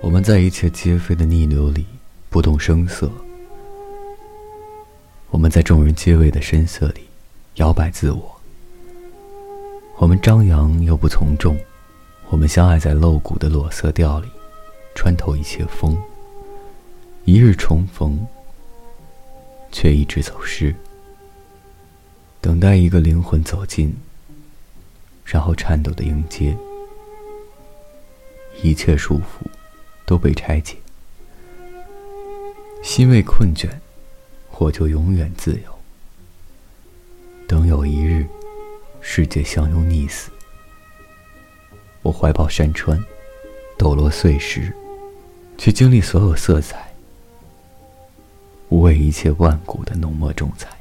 我们在一切皆非的逆流里不动声色，我们在众人皆畏的声色里摇摆自我。我们张扬又不从众，我们相爱在露骨的裸色调里，穿透一切风。一日重逢，却一直走失，等待一个灵魂走近，然后颤抖的迎接，一切束缚都被拆解，心未困倦，我就永远自由。等有一日，世界相拥溺死，我怀抱山川，抖落碎石，去经历所有色彩。无畏一切万古的浓墨重彩。